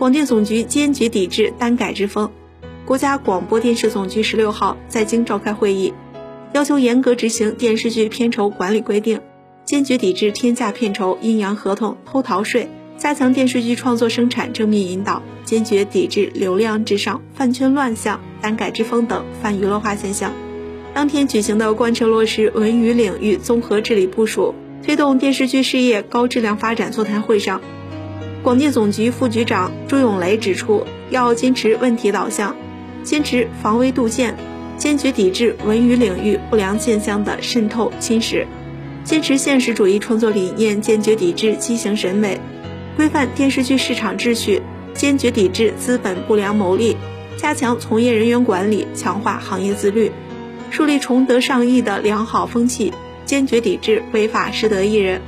广电总局坚决抵制单改之风。国家广播电视总局十六号在京召开会议，要求严格执行电视剧片酬管理规定，坚决抵制天价片酬、阴阳合同、偷逃税，加强电视剧创作生产正面引导，坚决抵制流量至上、饭圈乱象、单改之风等泛娱乐化现象。当天举行的贯彻落实文娱领域综合治理部署、推动电视剧事业高质量发展座谈会上，广电总局副局长朱永雷指出，要坚持问题导向。坚持防微杜渐，坚决抵制文娱领域不良现象的渗透侵蚀，坚持现实主义创作理念，坚决抵制畸形审美，规范电视剧市场秩序，坚决抵制资本不良牟利，加强从业人员管理，强化行业自律，树立崇德尚义的良好风气，坚决抵制违法失德艺人。